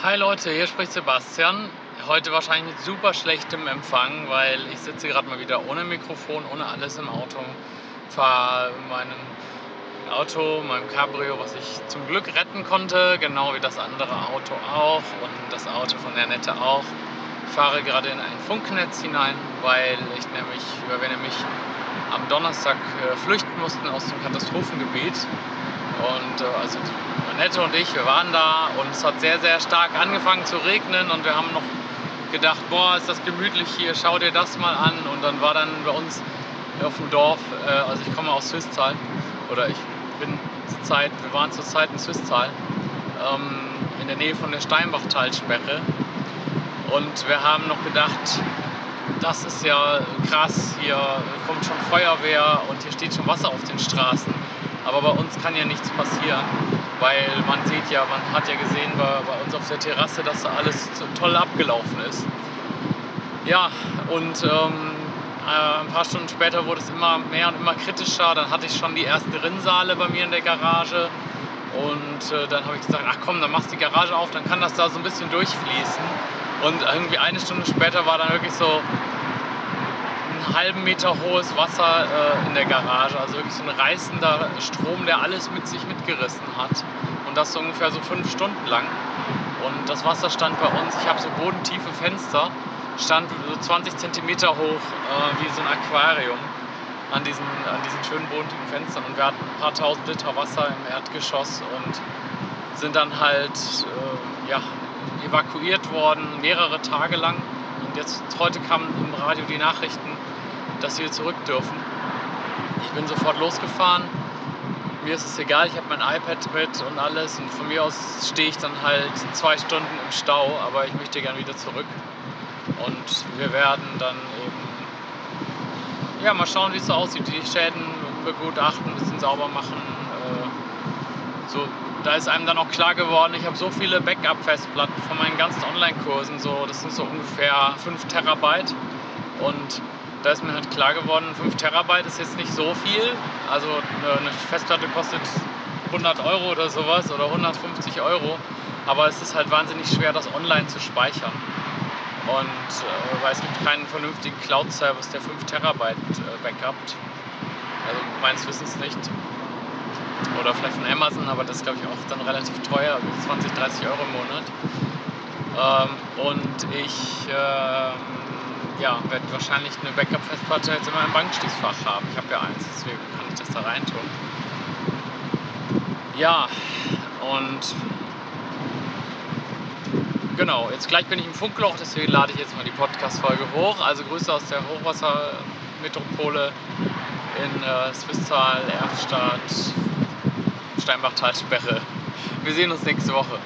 Hi Leute, hier spricht Sebastian. Heute wahrscheinlich mit super schlechtem Empfang, weil ich sitze gerade mal wieder ohne Mikrofon, ohne alles im Auto. Fahre meinem Auto, meinem Cabrio, was ich zum Glück retten konnte, genau wie das andere Auto auch und das Auto von der Nette auch. Ich fahre gerade in ein Funknetz hinein, weil ich nämlich, weil wir nämlich am Donnerstag äh, flüchten mussten aus dem Katastrophengebiet. Und äh, also Annette und ich, wir waren da und es hat sehr, sehr stark angefangen zu regnen und wir haben noch gedacht, boah, ist das gemütlich hier, schau dir das mal an. Und dann war dann bei uns auf dem Dorf, äh, also ich komme aus Swisttal, oder ich bin zur Zeit, wir waren zur Zeit in Swisttal, ähm, in der Nähe von der Steinbachtalsperre. Und wir haben noch gedacht, das ist ja krass, hier kommt schon Feuerwehr und hier steht schon Wasser auf den Straßen. Aber bei uns kann ja nichts passieren, weil man sieht ja, man hat ja gesehen bei, bei uns auf der Terrasse, dass da alles so toll abgelaufen ist. Ja, und ähm, äh, ein paar Stunden später wurde es immer mehr und immer kritischer. Dann hatte ich schon die ersten Rinnsale bei mir in der Garage. Und äh, dann habe ich gesagt, ach komm, dann machst du die Garage auf, dann kann das da so ein bisschen durchfließen. Und irgendwie eine Stunde später war dann wirklich so einen halben Meter hohes Wasser äh, in der Garage. Also wirklich so ein reißender Strom, der alles mit sich mitgerissen hat. Und das so ungefähr so fünf Stunden lang. Und das Wasser stand bei uns, ich habe so bodentiefe Fenster, stand so 20 Zentimeter hoch, äh, wie so ein Aquarium an diesen, an diesen schönen bodentiefen Fenstern. Und wir hatten ein paar tausend Liter Wasser im Erdgeschoss und sind dann halt äh, ja, evakuiert worden, mehrere Tage lang. Jetzt heute kamen im Radio die Nachrichten, dass wir zurück dürfen. Ich bin sofort losgefahren. Mir ist es egal, ich habe mein iPad mit und alles. Und von mir aus stehe ich dann halt zwei Stunden im Stau, aber ich möchte gern wieder zurück. Und wir werden dann eben ja, mal schauen, wie es so aussieht, die Schäden begutachten, ein bisschen sauber machen. Äh, so da ist einem dann auch klar geworden, ich habe so viele Backup-Festplatten von meinen ganzen Online-Kursen, so, das sind so ungefähr 5 Terabyte. Und da ist mir halt klar geworden, 5 Terabyte ist jetzt nicht so viel. Also eine Festplatte kostet 100 Euro oder sowas oder 150 Euro. Aber es ist halt wahnsinnig schwer, das online zu speichern. Und äh, weil es gibt keinen vernünftigen Cloud-Service, der 5 Terabyte äh, backupt. Also meines Wissens nicht. Oder vielleicht von Amazon, aber das ist glaube ich auch dann relativ teuer, 20, 30 Euro im Monat. Ähm, und ich ähm, ja, werde wahrscheinlich eine Backup-Festplatte jetzt in meinem Bankschließfach haben. Ich habe ja eins, deswegen kann ich das da reintun. Ja, und genau, jetzt gleich bin ich im Funkloch, deswegen lade ich jetzt mal die Podcast-Folge hoch. Also Grüße aus der Hochwassermetropole in äh, Swisttal, Erfstadt, Steinbachtalsperre. Wir sehen uns nächste Woche.